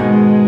now.